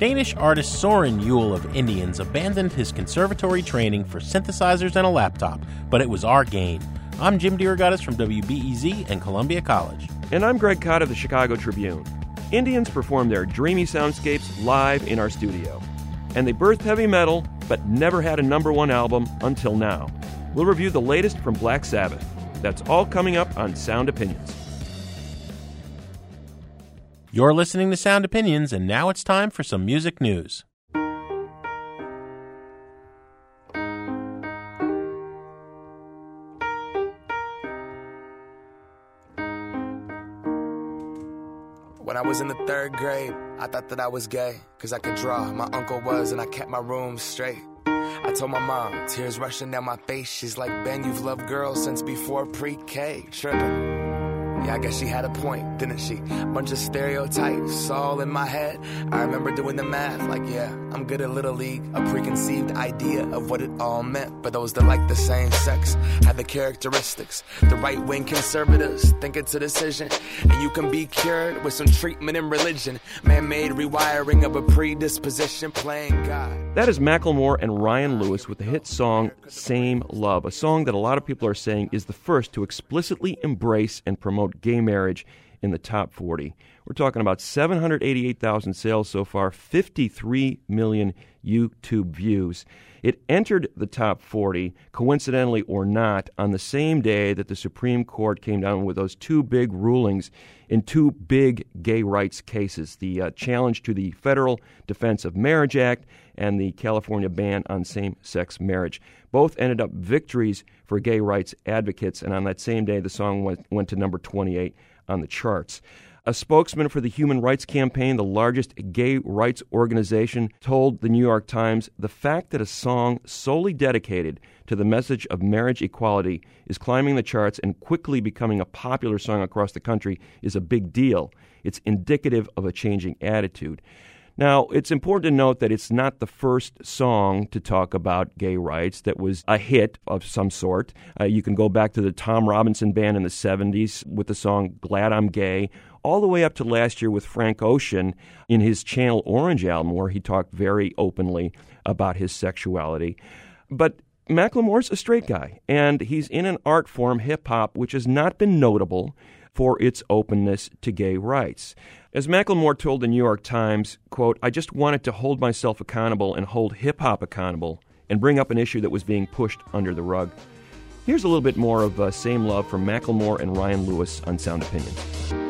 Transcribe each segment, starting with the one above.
Danish artist Soren Juul of Indians abandoned his conservatory training for synthesizers and a laptop, but it was our gain. I'm Jim DeRogatis from WBEZ and Columbia College. And I'm Greg Kot of the Chicago Tribune. Indians performed their dreamy soundscapes live in our studio. And they birthed heavy metal, but never had a number one album until now. We'll review the latest from Black Sabbath. That's all coming up on Sound Opinions. You're listening to Sound Opinions, and now it's time for some music news. When I was in the third grade, I thought that I was gay, cause I could draw. My uncle was, and I kept my room straight. I told my mom, tears rushing down my face. She's like, Ben, you've loved girls since before pre K. Tripping. Yeah, I guess she had a point, didn't she? Bunch of stereotypes all in my head. I remember doing the math, like, yeah, I'm good at Little League. A preconceived idea of what it all meant. But those that like the same sex have the characteristics. The right wing conservatives think it's a decision. And you can be cured with some treatment in religion. Man made rewiring of a predisposition playing God. That is Macklemore and Ryan Lewis with the hit song Same Love, a song that a lot of people are saying is the first to explicitly embrace and promote gay marriage in the top 40. We're talking about 788,000 sales so far, 53 million YouTube views. It entered the top 40, coincidentally or not, on the same day that the Supreme Court came down with those two big rulings in two big gay rights cases the uh, challenge to the Federal Defense of Marriage Act and the California ban on same sex marriage. Both ended up victories for gay rights advocates, and on that same day, the song went, went to number 28 on the charts. A spokesman for the Human Rights Campaign, the largest gay rights organization, told the New York Times the fact that a song solely dedicated to the message of marriage equality is climbing the charts and quickly becoming a popular song across the country is a big deal. It's indicative of a changing attitude. Now, it's important to note that it's not the first song to talk about gay rights that was a hit of some sort. Uh, you can go back to the Tom Robinson Band in the 70s with the song Glad I'm Gay, all the way up to last year with Frank Ocean in his Channel Orange album, where he talked very openly about his sexuality. But Macklemore's a straight guy, and he's in an art form, hip hop, which has not been notable for its openness to gay rights. As Macklemore told the New York Times, quote, I just wanted to hold myself accountable and hold hip hop accountable and bring up an issue that was being pushed under the rug. Here's a little bit more of uh, Same Love from Macklemore and Ryan Lewis on Sound Opinions.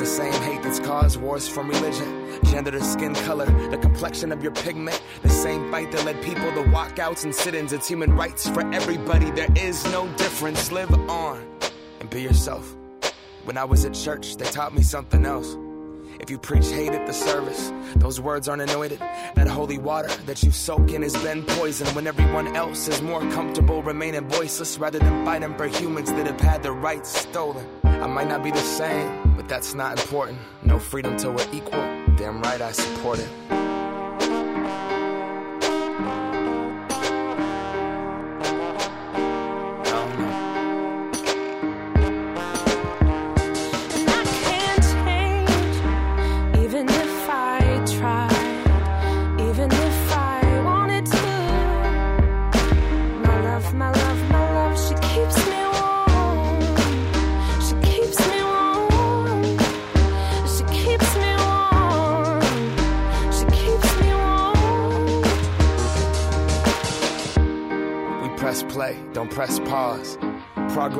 The same hate that's caused wars from religion, gender to skin color, the complexion of your pigment. The same fight that led people to walkouts and sit ins. It's human rights for everybody. There is no difference. Live on and be yourself. When I was at church, they taught me something else. If you preach hate at the service, those words aren't anointed. That holy water that you soak in has been poisoned when everyone else is more comfortable remaining voiceless rather than fighting for humans that have had their rights stolen. I might not be the same, but that's not important. No freedom till we're equal. Damn right I support it.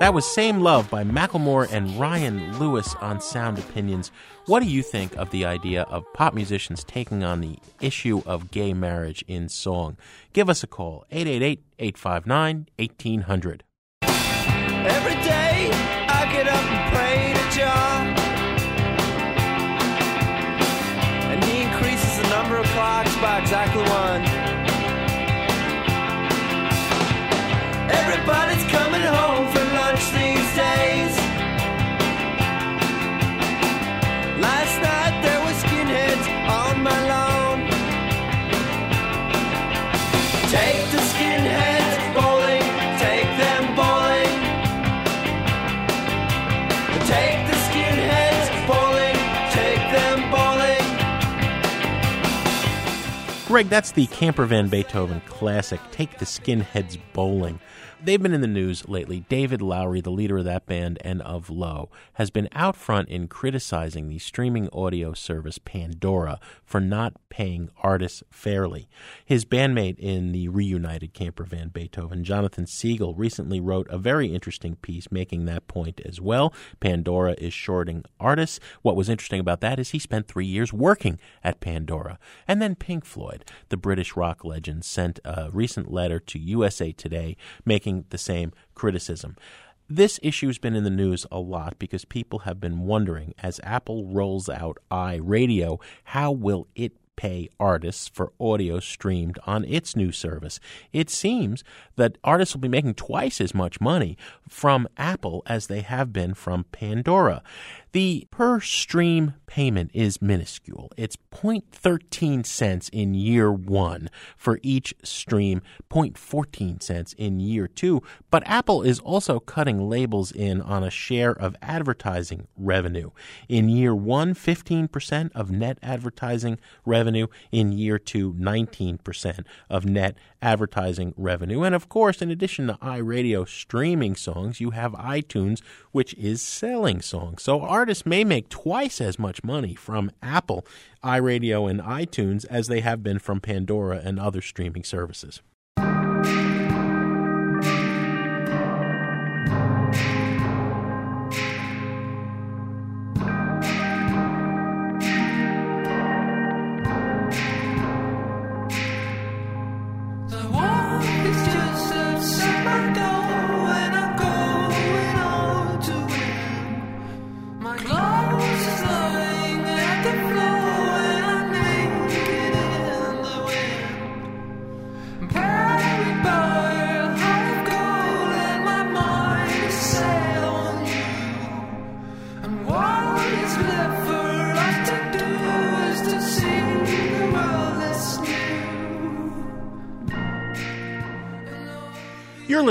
That was Same Love by Macklemore and Ryan Lewis on Sound Opinions. What do you think of the idea of pop musicians taking on the issue of gay marriage in song? Give us a call, 888 859 1800. Every day I get up and pray to Jah. And he increases the number of clocks by exactly one. Everybody's coming home days. Last night there were skinheads on my lawn. Take the skinheads bowling, take them bowling. Take the skinheads bowling, take them bowling. Greg, that's the Camper Van Beethoven classic, Take the Skinheads Bowling. They've been in the news lately. David Lowery, the leader of that band and of Low, has been out front in criticizing the streaming audio service Pandora for not paying artists fairly. His bandmate in the reunited Camper Van Beethoven, Jonathan Segel, recently wrote a very interesting piece making that point as well. Pandora is shorting artists. What was interesting about that is he spent three years working at Pandora. And then Pink Floyd, the British rock legend, sent a recent letter to USA Today making the same criticism. This issue has been in the news a lot because people have been wondering as Apple rolls out iRadio, how will it pay artists for audio streamed on its new service? It seems that artists will be making twice as much money from Apple as they have been from Pandora. The per stream payment is minuscule. It's 0.13 cents in year one for each stream, 0.14 cents in year two. But Apple is also cutting labels in on a share of advertising revenue. In year one, 15% of net advertising revenue. In year two, 19% of net advertising revenue. And of course, in addition to iRadio streaming songs, you have iTunes, which is selling songs. So artists may make twice as much money from Apple, iRadio, and iTunes as they have been from Pandora and other streaming services.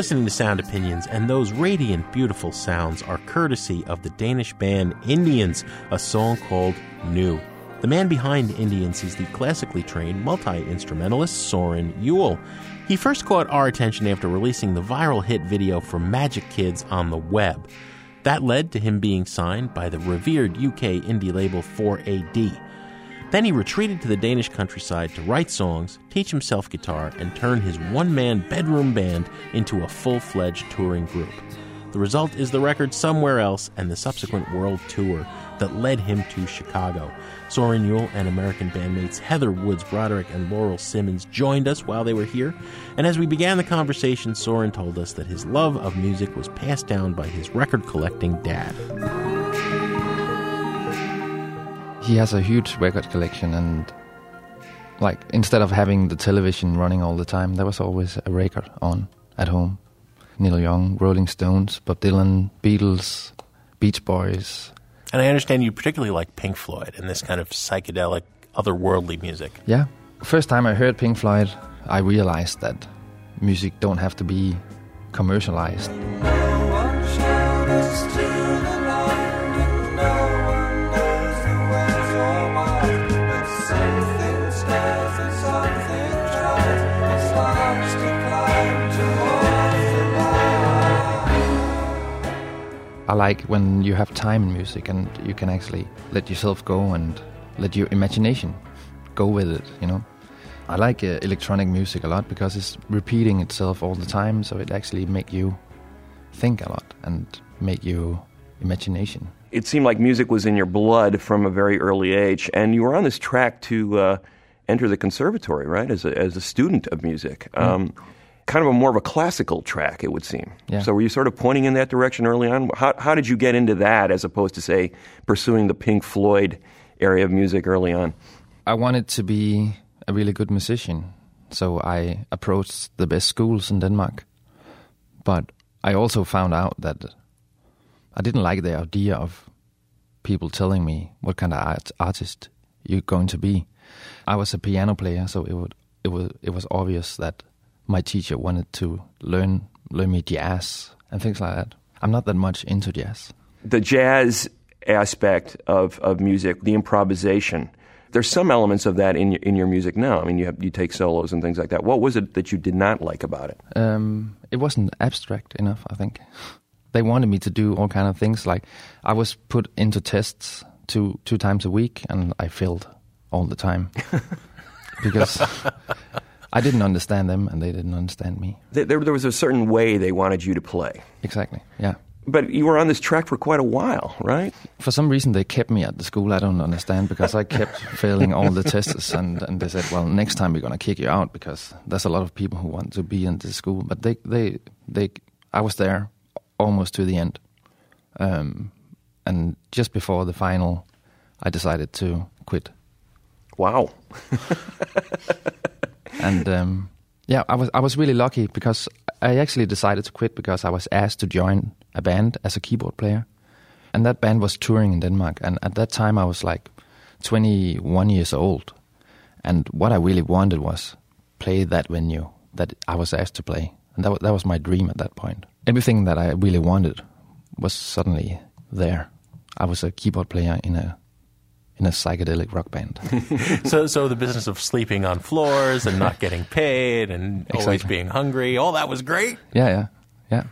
Listening to Sound Opinions, and those radiant, beautiful sounds are courtesy of the Danish band Indians, a song called New. The man behind Indians is the classically trained multi instrumentalist Soren Juul. He first caught our attention after releasing the viral hit video for Magic Kids on the web. That led to him being signed by the revered UK indie label 4AD. Then he retreated to the Danish countryside to write songs, teach himself guitar, and turn his one man bedroom band into a full fledged touring group. The result is the record Somewhere Else and the subsequent world tour that led him to Chicago. Soren Juul and American bandmates Heather Woods Broderick and Laurel Simmons joined us while they were here, and as we began the conversation, Soren told us that his love of music was passed down by his record collecting dad. He has a huge record collection, and like instead of having the television running all the time, there was always a record on at home. Neil Young, Rolling Stones, Bob Dylan, Beatles, Beach Boys. And I understand you particularly like Pink Floyd and this kind of psychedelic, otherworldly music. Yeah. First time I heard Pink Floyd, I realized that music don't have to be commercialized. I like when you have time in music and you can actually let yourself go and let your imagination go with it, you know. I like uh, electronic music a lot because it's repeating itself all the time, so it actually make you think a lot and make you imagination. It seemed like music was in your blood from a very early age, and you were on this track to uh, enter the conservatory, right? As a, as a student of music. Um, kind of a more of a classical track, it would seem. Yeah. So were you sort of pointing in that direction early on? How, how did you get into that as opposed to, say, pursuing the Pink Floyd area of music early on? I wanted to be a really good musician, so I approached the best schools in Denmark. But I also found out that I didn't like the idea of people telling me what kind of art, artist you're going to be. I was a piano player, so it would it was it was obvious that my teacher wanted to learn learn me jazz and things like that. I'm not that much into jazz. the jazz aspect of, of music, the improvisation. There's some elements of that in your, in your music now. I mean, you have, you take solos and things like that. What was it that you did not like about it? um, it wasn't abstract enough. I think they wanted me to do all kind of things. Like I was put into tests two two times a week, and I failed all the time because I didn't understand them, and they didn't understand me. There, there there was a certain way they wanted you to play, Exactly. Yeah. but you were on this track for quite a while, right? For some reason, they kept me at the school. I don't understand because I kept failing all the tests, and, and they said, "Well, next time we're gonna kick you out because there's a lot of people who want to be in the school." But they, they, they, I was there almost to the end, um, and just before the final, I decided to quit. Wow. And um, yeah, I was I was really lucky because I actually decided to quit because I was asked to join a band as a keyboard player, and that band was touring in Denmark. And at that time, I was like 21 years old, and what I really wanted was play that venue that I was asked to play, and that that was my dream at that point. Everything that I really wanted was suddenly there. I was a keyboard player in a in a psychedelic rock band. so, so the business of sleeping on floors and not getting paid and always being hungry, all that was great. Yeah, yeah, yeah.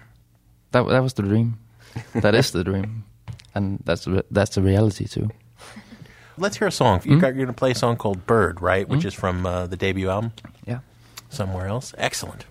That that was the dream. that is the dream, and that's the that's the reality too. Let's hear a song. You got, you're going to play a song called Bird, right? Which is from uh, the debut album, Yeah. Somewhere Else. Excellent.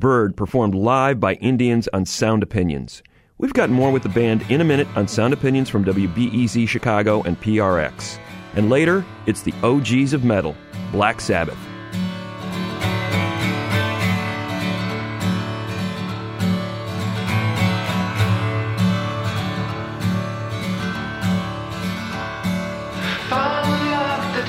Bird performed live by Indians on Sound Opinions. We've got more with the band in a minute on Sound Opinions from WBEZ Chicago and PRX. And later, it's the OGs of metal, Black Sabbath. Unlock the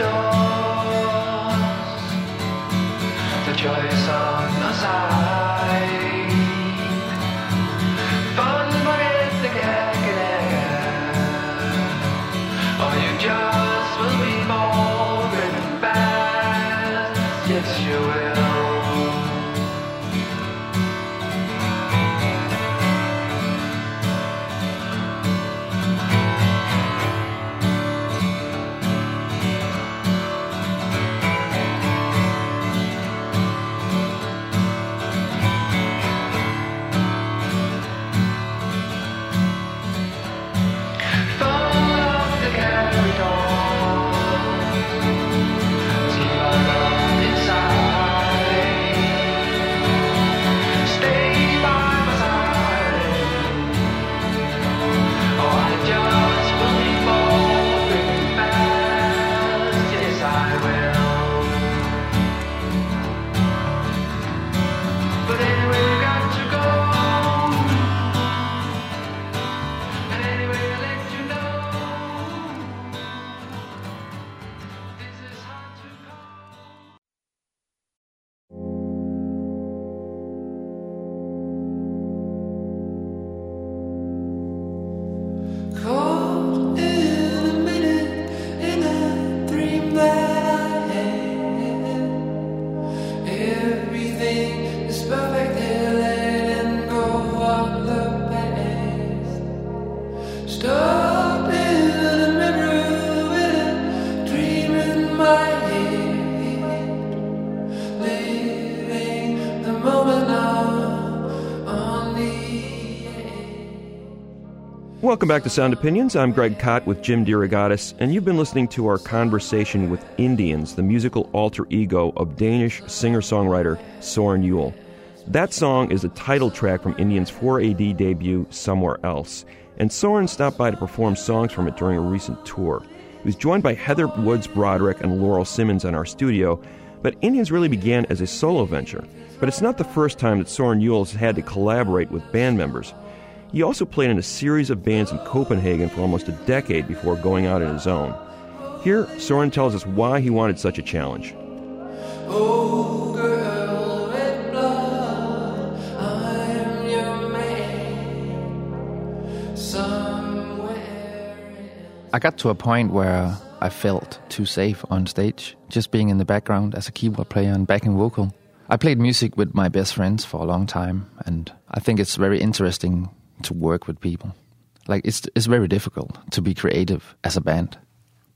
Welcome back to Sound Opinions. I'm Greg Kot with Jim DeRogatis, and you've been listening to our conversation with Indians, the musical alter ego of Danish singer songwriter Soren Juul. That song is the title track from Indians' 4AD debut, Somewhere Else, and Soren stopped by to perform songs from it during a recent tour. He was joined by Heather Woods Broderick and Laurel Simmons in our studio, but Indians really began as a solo venture. But it's not the first time that Soren Juul has had to collaborate with band members. He also played in a series of bands in Copenhagen for almost a decade before going out on his own. Here, Soren tells us why he wanted such a challenge. Oh, girl, I got to a point where I felt too safe on stage, just being in the background as a keyboard player and backing vocal. I played music with my best friends for a long time, and I think it's very interesting to work with people. Like it's it's very difficult to be creative as a band,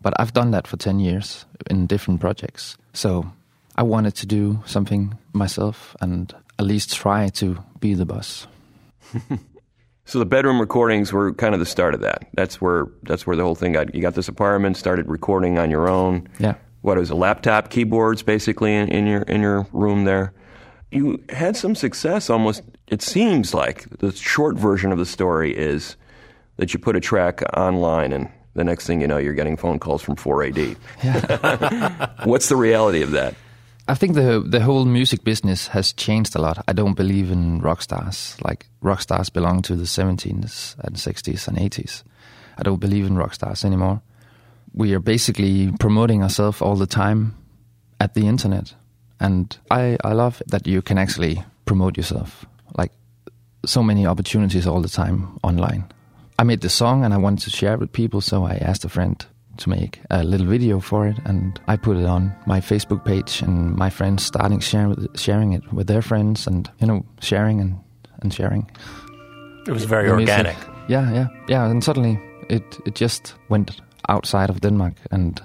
but I've done that for ten years in different projects. So I wanted to do something myself and at least try to be the boss. So the bedroom recordings were kind of the start of that. That's where that's where the whole thing got. You got this apartment, started recording on your own. Yeah. What it was a laptop, keyboards, basically in, in your in your room there. You had some success. Almost, it seems like the short version of the story is that you put a track online, and the next thing you know, you're getting phone calls from 4AD. What's the reality of that? I think the the whole music business has changed a lot. I don't believe in rock stars. Like rock stars belong to the 70s and 60s and 80s. I don't believe in rock stars anymore. We are basically promoting ourselves all the time at the internet, and I I love that you can actually promote yourself. Like so many opportunities all the time online. I made the song and I wanted to share it with people, so I asked a friend to make a little video for it, and I put it on my Facebook page, and my friends starting sharing sharing it with their friends, and you know sharing and and sharing. It was very the music. organic. Yeah, yeah, yeah. And suddenly it it just went outside of Denmark and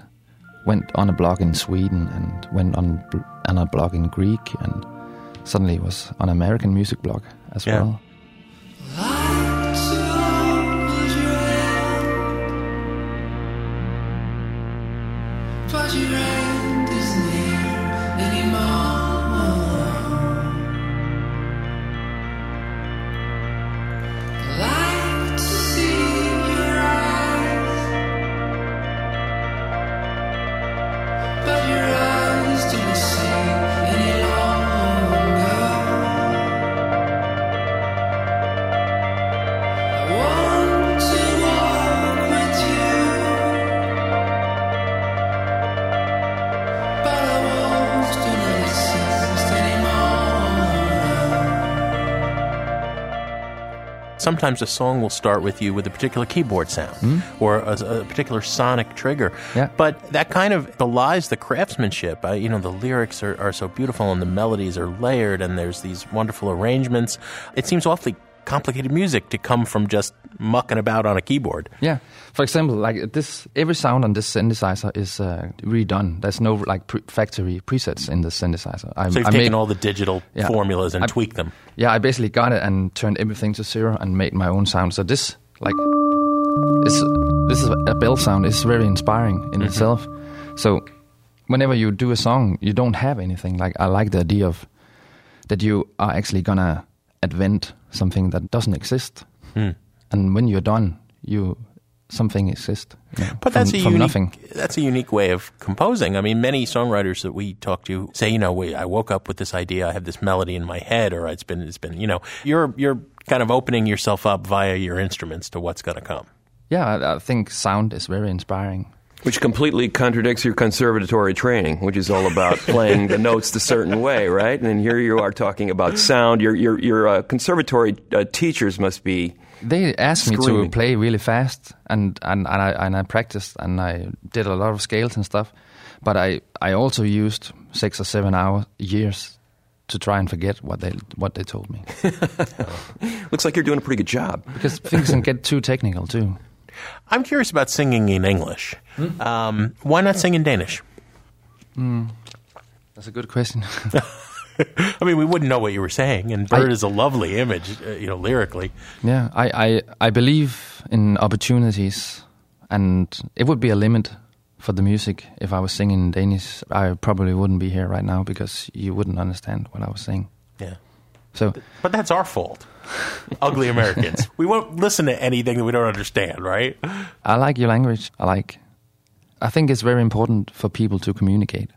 went on a blog in Sweden and went on on a blog in Greek, and suddenly it was on American music blog as Yeah. well. But Sometimes a song will start with you with a particular keyboard sound or a, a particular sonic trigger. Yeah. But that kind of belies the craftsmanship. Uh, you know, the lyrics are, are so beautiful and the melodies are layered and there's these wonderful arrangements. It seems awfully complicated music to come from just mucking about on a keyboard. Yeah. For example, like this, every sound on this synthesizer is uh, redone. There's no like pre- factory presets in the synthesizer. I, So you've I taken made- all the digital Yeah. formulas and I- tweaked them. Yeah, I basically got it and turned everything to zero and made my own sound. So this, like, is this is a bell sound. It's very inspiring in itself. So whenever you do a song, you don't have anything. Like I like the idea of that you are actually gonna invent something that doesn't exist, hmm. and when you're done, you something exists. you know, But from, that's a from unique, nothing. That's a unique way of composing. I mean, many songwriters that we talk to say, you know, we, I woke up with this idea, I have this melody in my head, or it's been, it's been, you know, you're you're kind of opening yourself up via your instruments to what's going to come. Yeah, I, I think sound is very inspiring. Which completely contradicts your conservatory training, which is all about playing the notes the certain way, right? And then here you are talking about sound. Your your your uh, conservatory uh, teachers must be They asked me to play really fast, and and, and I and I practiced, and I did a lot of scales and stuff. But I I also used six or seven hour years to try and forget what they what they told me looks like you're doing a pretty good job. because things can get too technical too. I'm curious about singing in English. Um, why not sing in Danish? That's a good question. I mean, we wouldn't know what you were saying, and Bird is a lovely image, uh, you know, lyrically. yeah, I, I I believe in opportunities, and it would be a limit for the music if I was singing in Danish. I probably wouldn't be here right now because you wouldn't understand what I was saying. Yeah. So But that's our fault. Ugly Americans. we won't listen to anything that we don't understand, right? I like your language. I like. I think it's very important for people to communicate,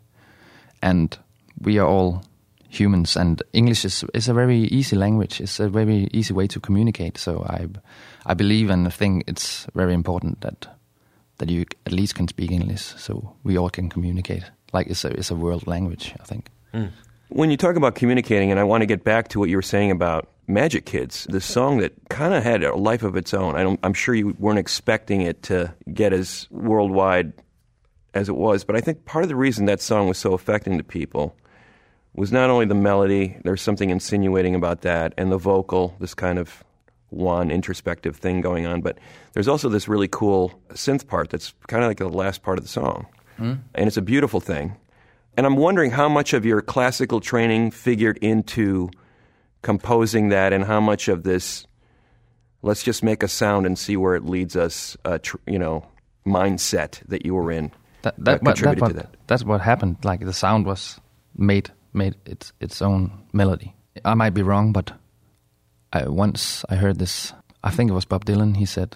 and we are all humans, and English is is a very easy language. It's a very easy way to communicate. So I I believe and think it's very important that that you at least can speak English, so we all can communicate. Like it's a it's a world language. I think. When you talk about communicating, and I want to get back to what you were saying about Magic Kids, the song that kind of had a life of its own. I don't, I'm sure you weren't expecting it to get as worldwide as it was, but I think part of the reason that song was so affecting to people was not only the melody, there's something insinuating about that, and the vocal, this kind of one introspective thing going on, but there's also this really cool synth part that's kind of like the last part of the song. Hmm? And it's a beautiful thing. And I'm wondering how much of your classical training figured into composing that and how much of this let's just make a sound and see where it leads us, uh, tr- you know, mindset that you were in That, uh, that, that, contributed what, to that. That's what happened. Like the sound was made made its its own melody. I might be wrong, but I, once I heard this. I think it was Bob Dylan. He said,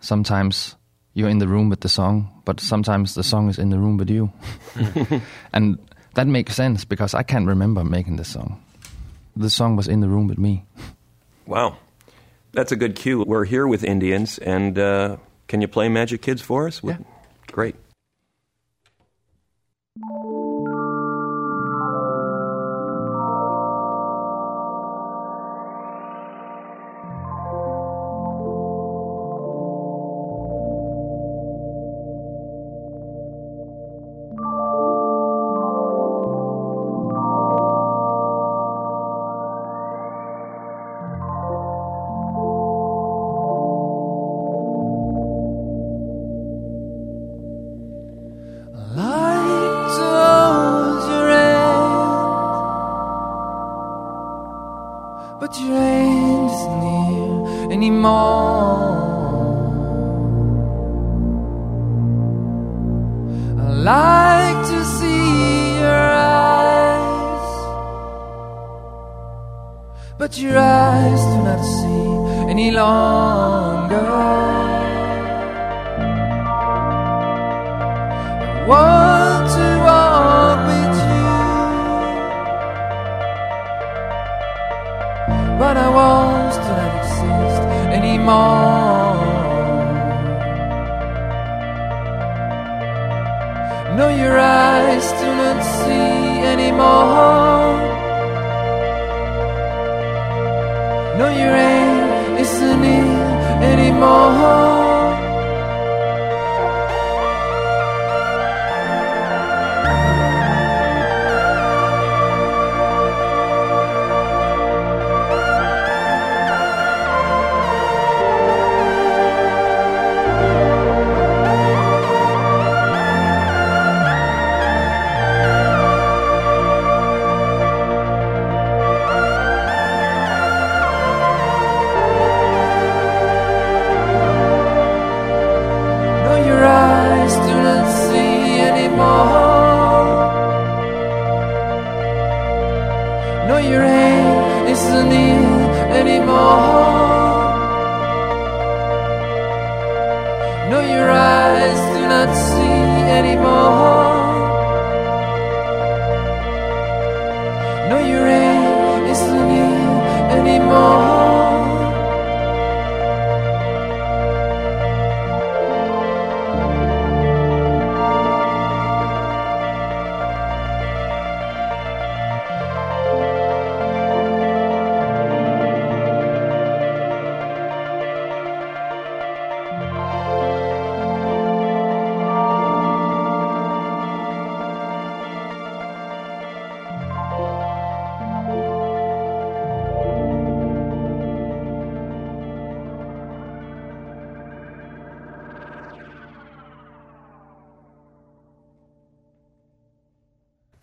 "Sometimes you're in the room with the song, but sometimes the song is in the room with you." and that makes sense because I can't remember making this song. The song was in the room with me. Wow. That's a good cue. We're here with Indians, and uh, can you play Magic Kids for us? Yeah. Great.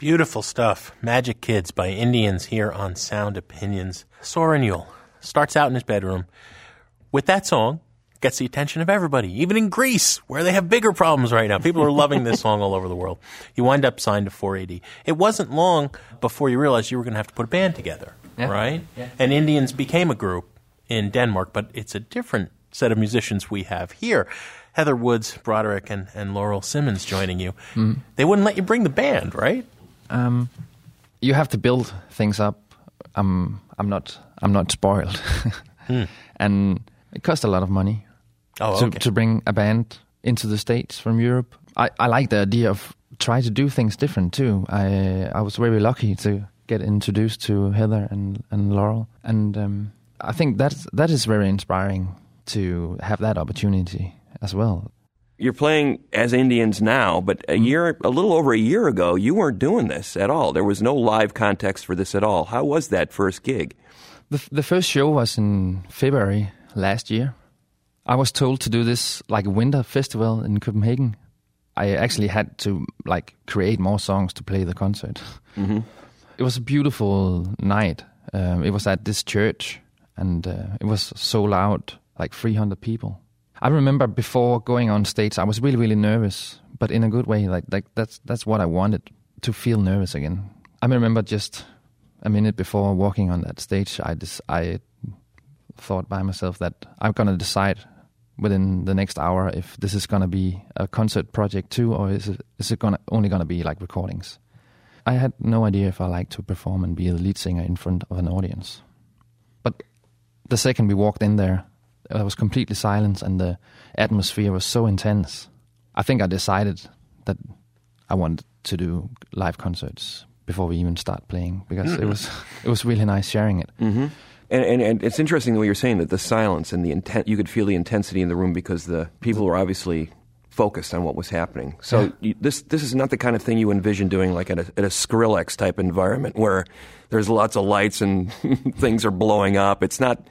Beautiful stuff. Magic Kids by Indians here on Sound Opinions. Soren Juul starts out in his bedroom with that song, gets the attention of everybody, even in Greece, where they have bigger problems right now. People are loving this song all over the world. You wind up signed to 4AD. It wasn't long before you realized you were going to have to put a band together, Yeah. right? And Indians became a group in Denmark, but it's a different set of musicians we have here. Heather Woods, Broderick, and, and Laurel Simmons joining you. Mm-hmm. They wouldn't let you bring the band, right? Um, you have to build things up. I'm I'm not I'm not spoiled, and it costs a lot of money Oh, to okay. to bring a band into the states from Europe. I, I like the idea of try to do things different too. I I was very lucky to get introduced to Heather and, and Laurel, and um, I think that's that is very inspiring to have that opportunity as well. You're playing as Indians now, but a year, a little over a year ago, you weren't doing this at all. There was no live context for this at all. How was that first gig? The the first show was in February last year. I was told to do this like a winter festival in Copenhagen. I actually had to like create more songs to play the concert. Mm-hmm. It was a beautiful night. Um, it was at this church, and uh, it was so loud, like 300 people. I remember before going on stage, I was really, really nervous, but in a good way. Like, like that's that's what I wanted to feel nervous again. I remember just a minute before walking on that stage, I just I thought by myself that I'm gonna decide within the next hour if this is gonna be a concert project too, or is it is it gonna only gonna be like recordings. I had no idea if I liked to perform and be the lead singer in front of an audience. But the second we walked in there, there was completely silence and the atmosphere was so intense. I think I decided that I wanted to do live concerts before we even start playing because it was it was really nice sharing it. Mm-hmm. And, and, and it's interesting the way you're saying that the silence and the intent, you could feel the intensity in the room because the people were obviously focused on what was happening. So Yeah. you, this this is not the kind of thing you envision doing like at a, at a Skrillex type environment where there's lots of lights and things are blowing up. It's not.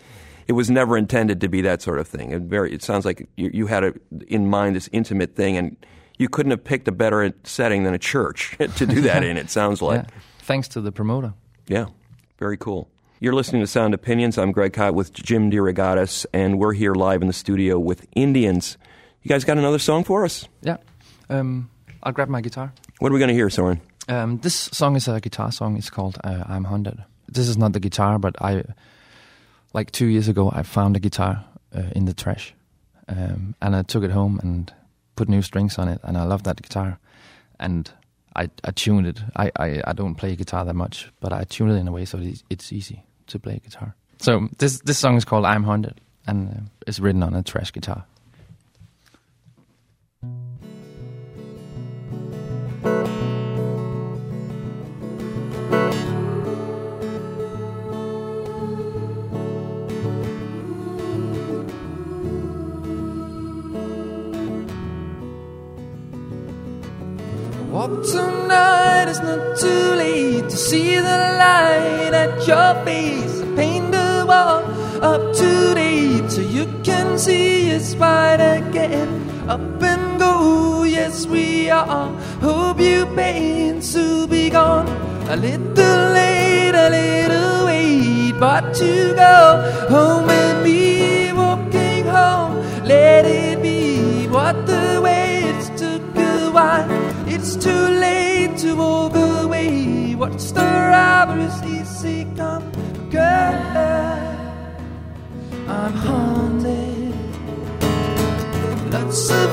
It was never intended to be that sort of thing. It very. It sounds like you, you had a, in mind this intimate thing, and you couldn't have picked a better setting than a church to do that in. It sounds like. Yeah. Thanks to the promoter. Yeah, very cool. You're listening to Sound Opinions. I'm Greg Kot with Jim DeRogatis, and we're here live in the studio with Indians. You guys got another song for us? Yeah. Um, I'll grab my guitar. What are we going to hear, Soren? Um, this song is a guitar song. It's called uh, "I'm Haunted." This is not the guitar, but I, like two years ago, I found a guitar uh, in the trash, um, and I took it home and put new strings on it, and I love that guitar, and I, I tuned it. I, I, I don't play guitar that much, but I tuned it in a way so it's, it's easy to play guitar. So this this song is called "I'm Haunted," and uh, it's written on a trash guitar. Walk tonight, it's not too late to see the light at your face. I paint the wall up to date so you can see it's white again. Up and go, yes, we are. Hope you pains to be gone. A little late, a little wait, but to go home and be walking home. Let it be what the waves took a while. It's too late to walk away. What's the robber's easy come, girl? I'm haunted. Lots of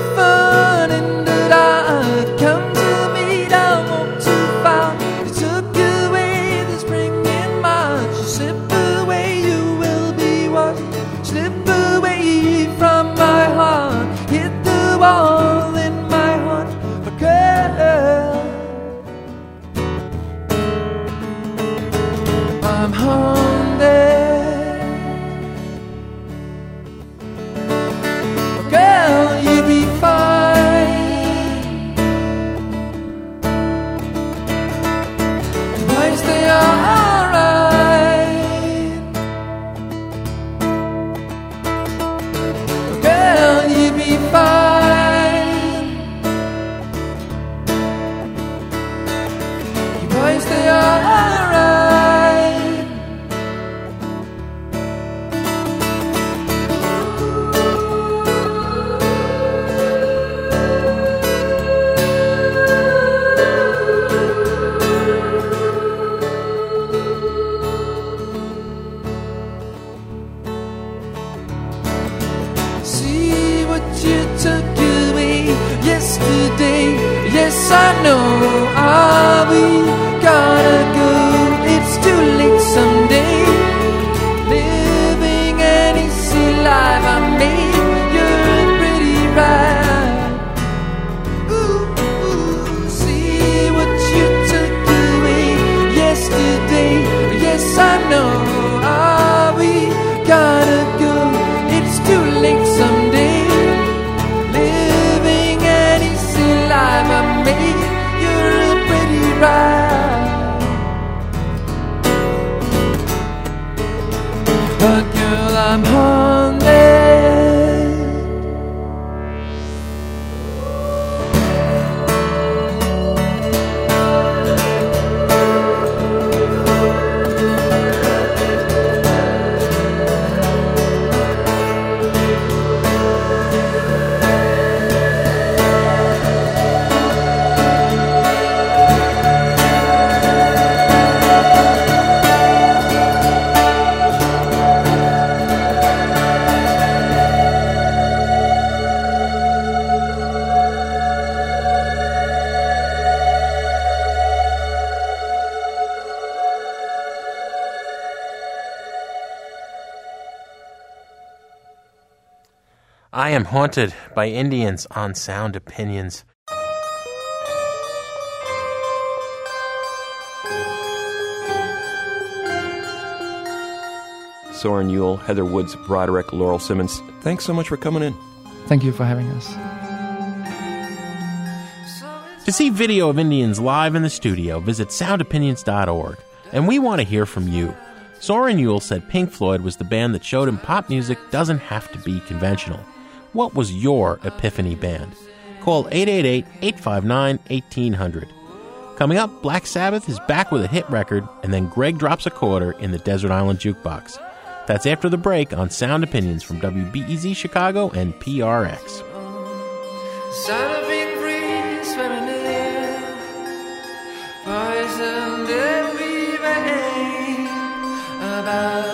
am haunted by Indians on Sound Opinions. Soren Juul, Heather Woods, Broderick, Laurel Simmons. Thanks so much for coming in. Thank you for having us. To see video of Indians live in the studio, visit soundopinions.org. And we want to hear from you. Soren Juul said Pink Floyd was the band that showed him pop music doesn't have to be conventional. What was your epiphany band? Call 888 859 1800. Coming up, Black Sabbath is back with a hit record, and then Greg drops a quarter in the Desert Island Jukebox. That's after the break on Sound Opinions from WBEZ Chicago and PRX. About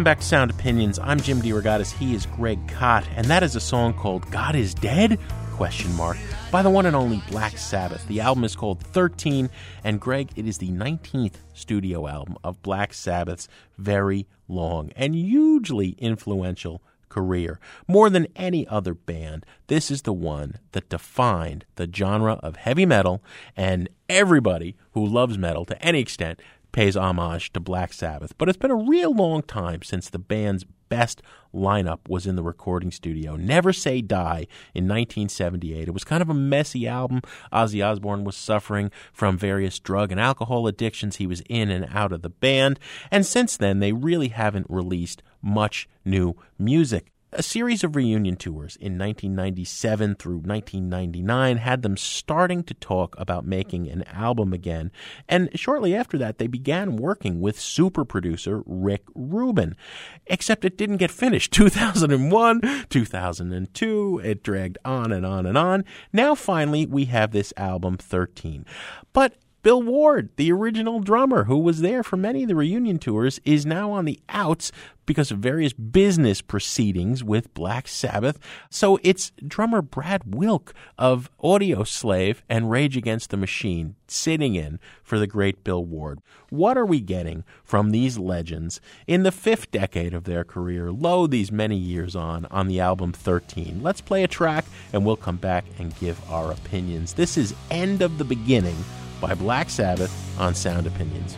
Welcome back to Sound Opinions. I'm Jim DeRogatis. He is Greg Kot, and that is a song called "God Is Dead?" question mark by the one and only Black Sabbath. The album is called 13, and Greg, it is the 19th studio album of Black Sabbath's very long and hugely influential career. More than any other band, this is the one that defined the genre of heavy metal, and everybody who loves metal to any extent pays homage to Black Sabbath. But it's been a real long time since the band's best lineup was in the recording studio. Never Say Die in 1978. It was kind of a messy album. Ozzy Osbourne was suffering from various drug and alcohol addictions. He was in and out of the band. And since then, they really haven't released much new music. A series of reunion tours in 1997 through 1999 had them starting to talk about making an album again. And shortly after that, they began working with super producer Rick Rubin. Except it didn't get finished. 2001, 2002, it dragged on and on and on. Now finally, we have this album 13. But Bill Ward, the original drummer who was there for many of the reunion tours, is now on the outs because of various business proceedings with Black Sabbath. So it's drummer Brad Wilk of Audioslave and Rage Against the Machine sitting in for the great Bill Ward. What are we getting from these legends in the fifth decade of their career, lo, these many years on, on the album 13? Let's play a track and we'll come back and give our opinions. This is End of the Beginning by Black Sabbath on Sound Opinions.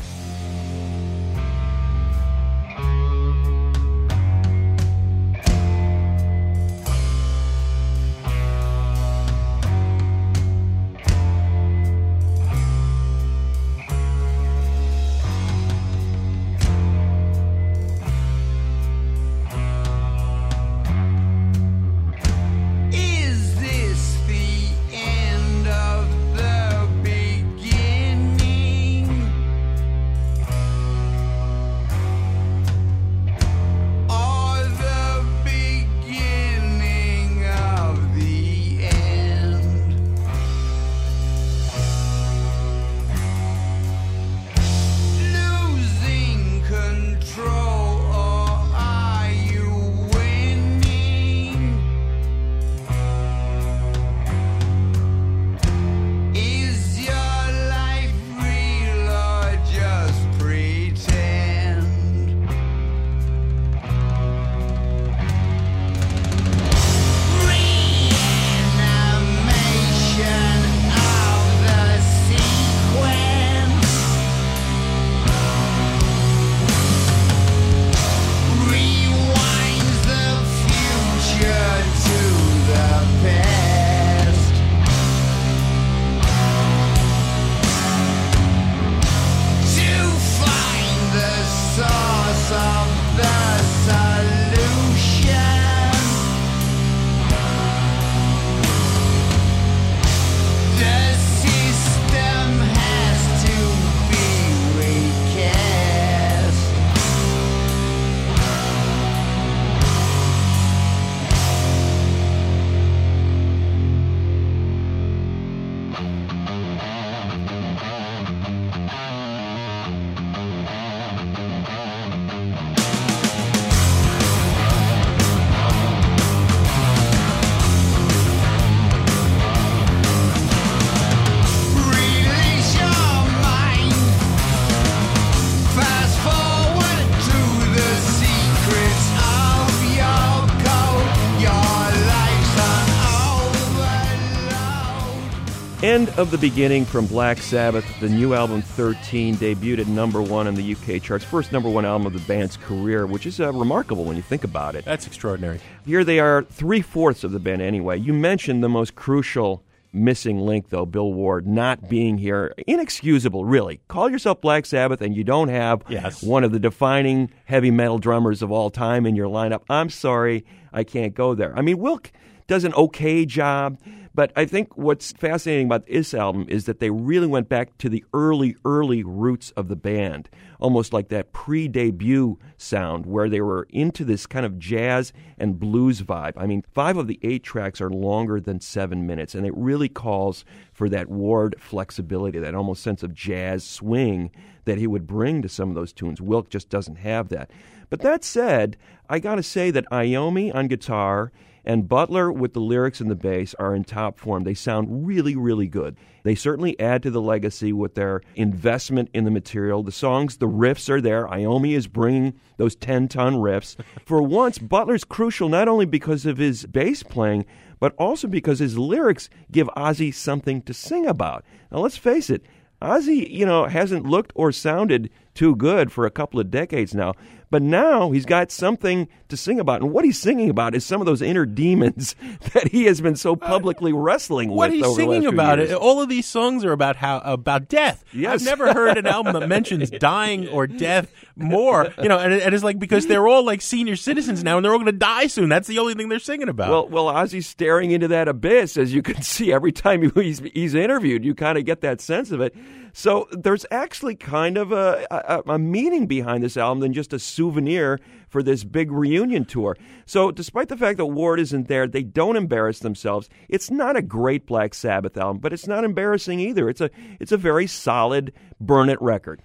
Of the Beginning from Black Sabbath, the new album 13, debuted at number one on the UK charts. First number one album of the band's career, which is uh, remarkable when you think about it. That's extraordinary. Here they are, three fourths of the band anyway. You mentioned the most crucial missing link, though, Bill Ward not being here. Inexcusable, really. Call yourself Black Sabbath and you don't have Yes. one of the defining heavy metal drummers of all time in your lineup. I'm sorry, I can't go there. I mean, Wilk does an okay job. But I think what's fascinating about this album is that they really went back to the early, early roots of the band, almost like that pre debut sound where they were into this kind of jazz and blues vibe. I mean, five of the eight tracks are longer than seven minutes, and it really calls for that Ward flexibility, that almost sense of jazz swing that he would bring to some of those tunes. Wilk just doesn't have that. But that said, I got to say that Iommi on guitar and Butler with the lyrics and the bass are in top form. They sound really, really good. They certainly add to the legacy with their investment in the material. The songs, the riffs are there. Iommi is bringing those 10 ton riffs. For once, Butler's crucial not only because of his bass playing, but also because his lyrics give Ozzy something to sing about. Now, let's face it, Ozzy, you know, hasn't looked or sounded too good for a couple of decades now. But now he's got something to sing about. And what he's singing about is some of those inner demons that he has been so uh, publicly wrestling with What he's singing about years. it. All of these songs are about how about death. Yes. I've never heard an album that mentions dying or death more. You know, and, and it's like because they're all like senior citizens now, and they're all going to die soon. That's the only thing they're singing about. Well, well, Ozzy's staring into that abyss, as you can see every time he's he's interviewed. You kind of get that sense of it. So there's actually kind of a, a, a meaning behind this album than just a souvenir for this big reunion tour. So despite the fact that Ward isn't there, they don't embarrass themselves. It's not a great Black Sabbath album, but it's not embarrassing either. It's a it's a very solid Burn It record.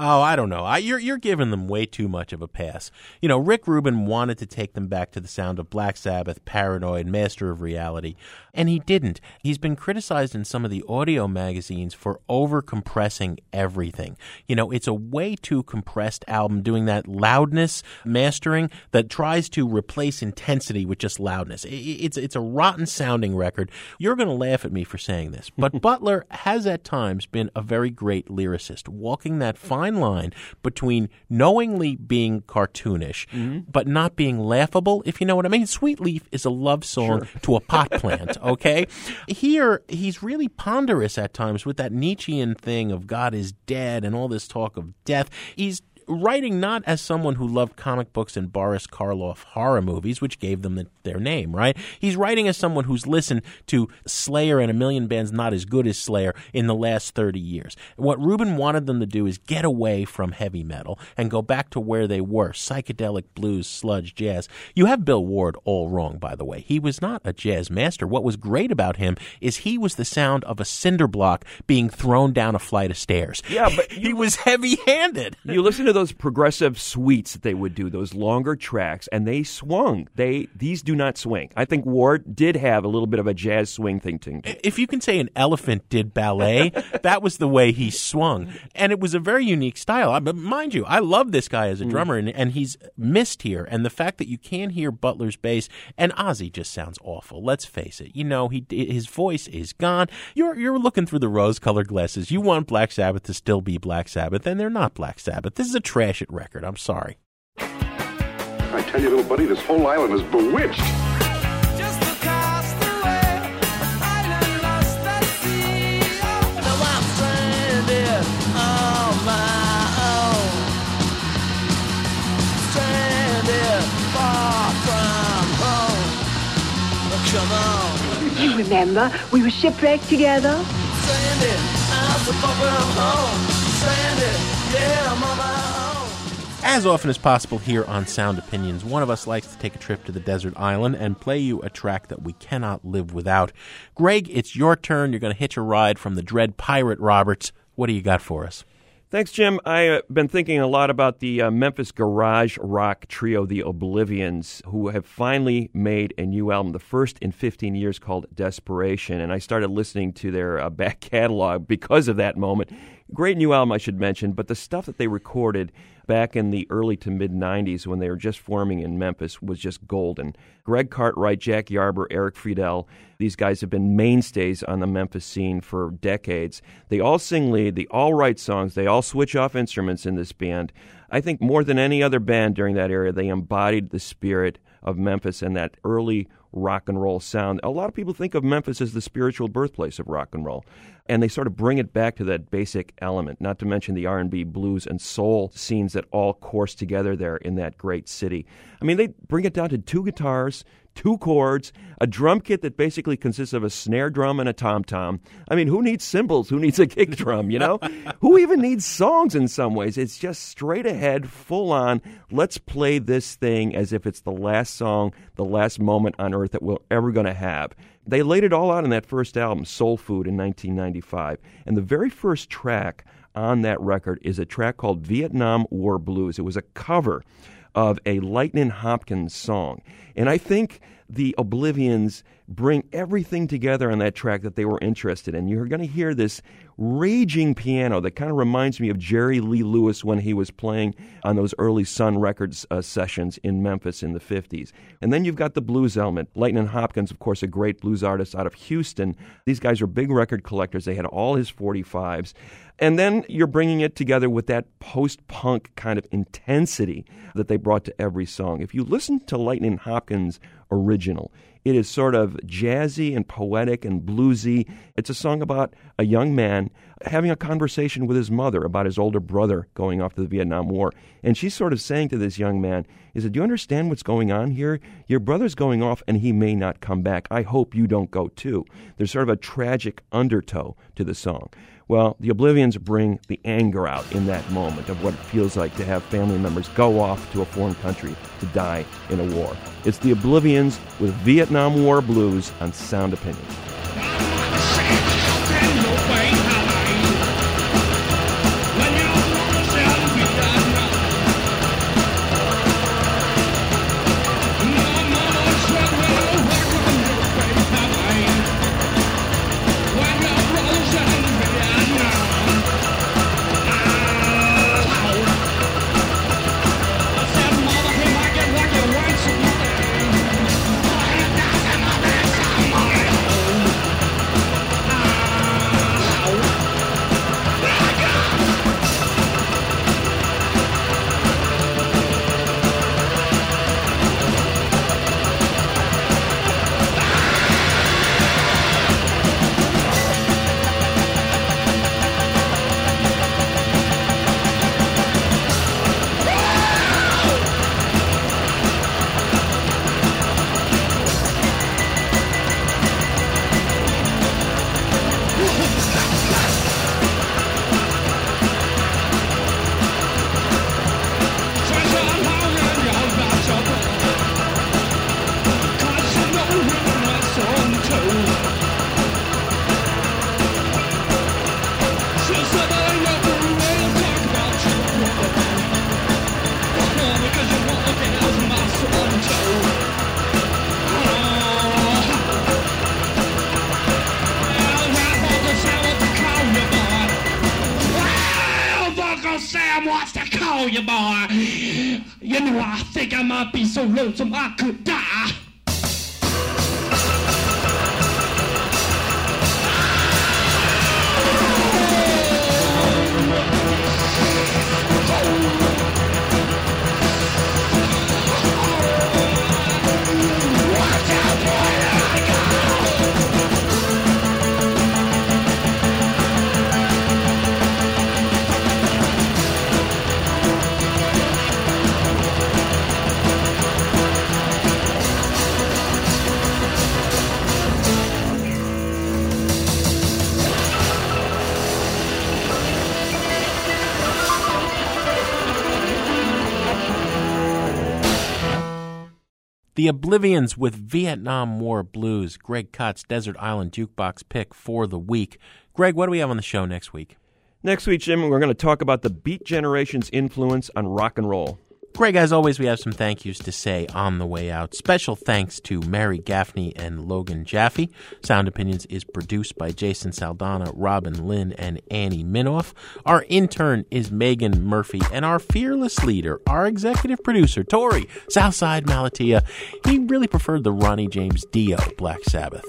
Oh, I don't know. I, you're you're giving them way too much of a pass. You know, Rick Rubin wanted to take them back to the sound of Black Sabbath, Paranoid, Master of Reality, and he didn't. He's been criticized in some of the audio magazines for over compressing everything. You know, it's a way too compressed album, doing that loudness mastering that tries to replace intensity with just loudness. It's it's a rotten sounding record. You're going to laugh at me for saying this, but Butler has at times been a very great lyricist, walking that fine line between knowingly being cartoonish mm-hmm. but not being laughable, if you know what I mean. Sweet Leaf is a love song to a pot plant, okay? Here, he's really ponderous at times with that Nietzschean thing of God is dead and all this talk of death. He's writing not as someone who loved comic books and Boris Karloff horror movies, which gave them the, their name, right? He's writing as someone who's listened to Slayer and a million bands not as good as Slayer in the last 30 years. What Rubin wanted them to do is get away from heavy metal and go back to where they were psychedelic blues, sludge, jazz. You have Bill Ward all wrong, by the way. He was not a jazz master. What was great about him is he was the sound of a cinder block being thrown down a flight of stairs. Yeah, but he was heavy handed. You listen to those progressive suites that they would do, those longer tracks, and they swung. They these do not swing. I think Ward did have a little bit of a jazz swing thing to him. if you can say an elephant did ballet, that was the way he swung, and it was a very unique style. I- But mind you, I love this guy as a mm. drummer, and, and he's missed here. And the fact that you can't hear Butler's bass and Ozzy just sounds awful. Let's face it. You know, he his voice is gone. You're you're looking through the rose-colored glasses. You want Black Sabbath to still be Black Sabbath, and they're not Black Sabbath. This is a trash it record. I'm sorry. I tell you, little buddy, this whole island is bewitched. Just across the way, island lost at sea. Oh, now I'm stranded on my own. Stranded far from home. Oh, come on. You remember, we were shipwrecked together. Stranded out so far from home. Stranded, yeah, I'm on my own. As often as possible here on Sound Opinions, one of us likes to take a trip to the desert island and play you a track that we cannot live without. Greg, it's your turn. You're going to hitch a ride from the dread Pirate Roberts. What do you got for us? Thanks, Jim. I've uh, been thinking a lot about the uh, Memphis garage rock trio, the Oblivions, who have finally made a new album, the first in 15 years, called Desperation. And I started listening to their uh, back catalog because of that moment. Great new album, I should mention, but the stuff that they recorded back in the early to mid 90s when they were just forming in Memphis was just golden. Greg Cartwright, Jack Yarber, Eric Friedl, these guys have been mainstays on the Memphis scene for decades. They all sing lead, they all write songs, they all switch off instruments in this band. I think more than any other band during that era, they embodied the spirit of Memphis and that early rock and roll sound. A lot of people think of Memphis as the spiritual birthplace of rock and roll, and they sort of bring it back to that basic element. Not to mention the R&B, blues, and soul scenes that all course together there in that great city. I mean, they bring it down to two guitars, two chords, a drum kit that basically consists of a snare drum and a tom tom. I mean, who needs cymbals? Who needs a kick drum? You know, who even needs songs in some ways? It's just straight ahead, full on. Let's play this thing as if it's the last song, the last moment on earth that we're ever going to have. They laid it all out in that first album, Soul Food, in 1995. And the very first track on that record is a track called Vietnam War Blues. It was a cover of a Lightning Hopkins song. And I think the Oblivions bring everything together on that track that they were interested in. You're going to hear this raging piano that kind of reminds me of Jerry Lee Lewis when he was playing on those early Sun Records uh, sessions in Memphis in the 50s. And then you've got the blues element. Lightning Hopkins, of course, a great blues artist out of Houston. These guys are big record collectors. They had all his 45s. And then you're bringing it together with that post punk kind of intensity that they brought to every song. If you listen to Lightning Hopkins' original, it is sort of jazzy and poetic and bluesy. It's a song about a young man having a conversation with his mother about his older brother going off to the Vietnam War. And she's sort of saying to this young man, is that, do you understand what's going on here? Your brother's going off and he may not come back. I hope you don't go too. There's sort of a tragic undertow to the song. Well, the Oblivions bring the anger out in that moment of what it feels like to have family members go off to a foreign country to die in a war. It's the Oblivions with Vietnam War blues on Sound Opinions. Might be so Oblivions with Vietnam War Blues, Greg Kot's Desert Island Jukebox pick for the week. Greg, what do we have on the show next week? Next week, Jim, we're going to talk about the Beat Generation's influence on rock and roll. Greg, as always, we have some thank yous to say on the way out. Special thanks to Mary Gaffney and Logan Jaffe. Sound Opinions is produced by Jason Saldanha, Robin Lynn, and Annie Minoff. Our intern is Megan Murphy, and our fearless leader, our executive producer, Torey Southside Malatia. He really preferred the Ronnie James Dio Black Sabbath.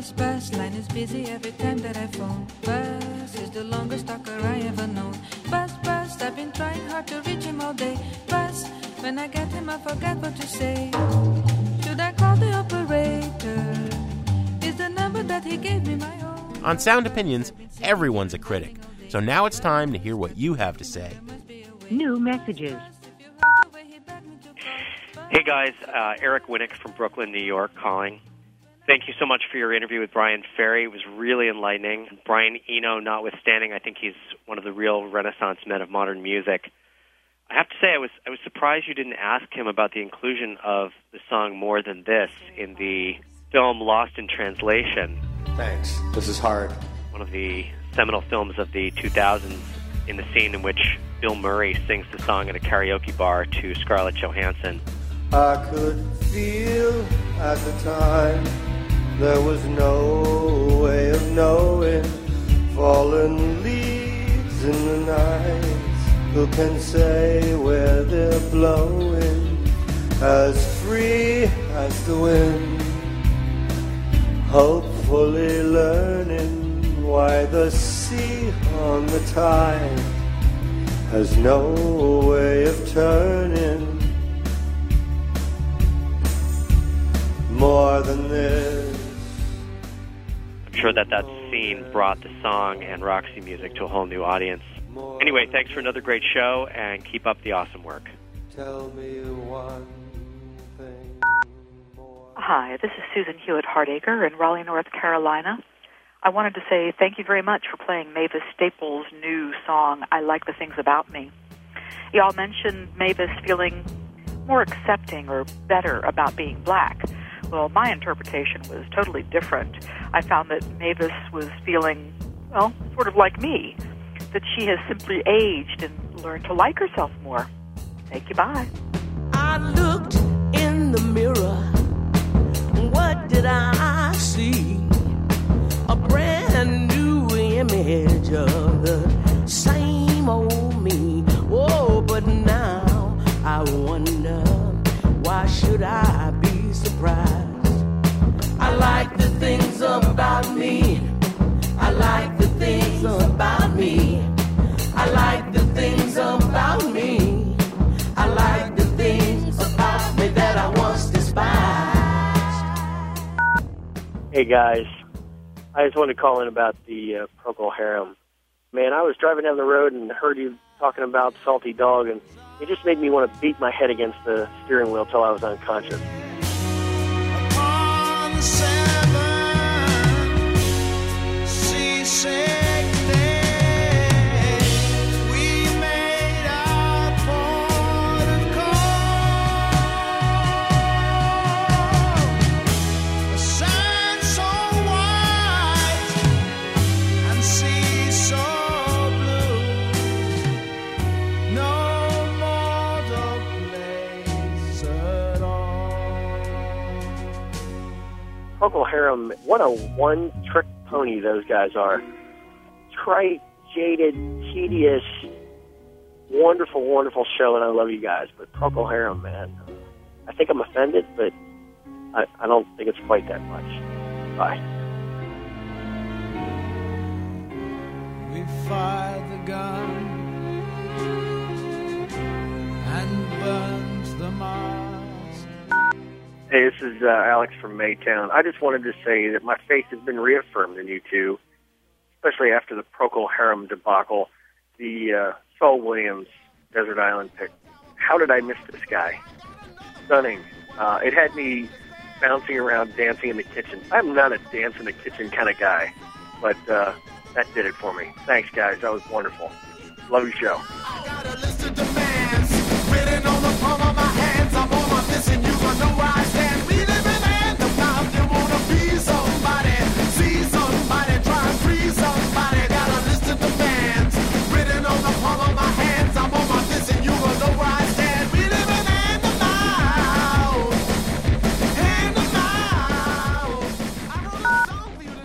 Bus, bus, line is busy every time that I phone. Bus is the longest talker I ever known. Bus, bus, I've been trying hard to reach him all day. Bus, when I get him, I forget what to say. Should I call the operator? Is the number that he gave me my own? On Sound Opinions, everyone's a critic. So now it's time to hear what you have to say. New messages. Hey guys, uh, Eric Winnick from Brooklyn, New York, calling. Thank you so much for your interview with Bryan Ferry. It was really enlightening. Brian Eno, notwithstanding, I think he's one of the real Renaissance men of modern music. I have to say, I was I was surprised you didn't ask him about the inclusion of the song "More Than This" in the film Lost in Translation, Thanks. This is hard. one of the seminal films of the 2000s. In the scene in which Bill Murray sings the song at a karaoke bar to Scarlett Johansson. I could feel at the time there was no way of knowing. Fallen leaves in the night, who can say where they're blowing? As free as the wind, hopefully learning why the sea on the tide has no way of turning. More than this. I'm sure that that scene brought the song and Roxy music to a whole new audience. Anyway, thanks for another great show and keep up the awesome work. Tell me one Hi, this is Susan Hewitt Hardacre in Raleigh, North Carolina. I wanted to say thank you very much for playing Mavis Staples' new song, I Like the Things About Me. Y'all mentioned Mavis feeling more accepting or better about being black. Well, my interpretation was totally different. I found that Mavis was feeling, well, sort of like me, that she has simply aged and learned to like herself more. Thank you, bye. I looked in the mirror. What did I see? A brand new image of the same old me. Oh, but now I wonder why should I be surprised? I like the things about me. I like the things about me. I like the things about me. I like the things about me that I once despised. Hey guys, I just wanted to call in about the uh, Procol Harum. Man, I was driving down the road and heard you talking about Salty Dog, and it just made me want to beat my head against the steering wheel till I was unconscious. Harum, what a one-trick oh pony those guys are. Trite, jaded, tedious, wonderful, wonderful show, and I love you guys. But Procol Harum, man, I think I'm offended, but I, I don't think it's quite that much. Bye. We fired the gun and burned the mast. Hey, this is uh, Alex from Maytown. I just wanted to say that my faith has been reaffirmed in you two, especially after the Procol Harum debacle, the uh, Saul Williams Desert Island pick. How did I miss this guy? Stunning. Uh, it had me bouncing around, dancing in the kitchen. I'm not a dance in the kitchen kind of guy, but uh, that did it for me. Thanks, guys. That was wonderful. Love your show. Written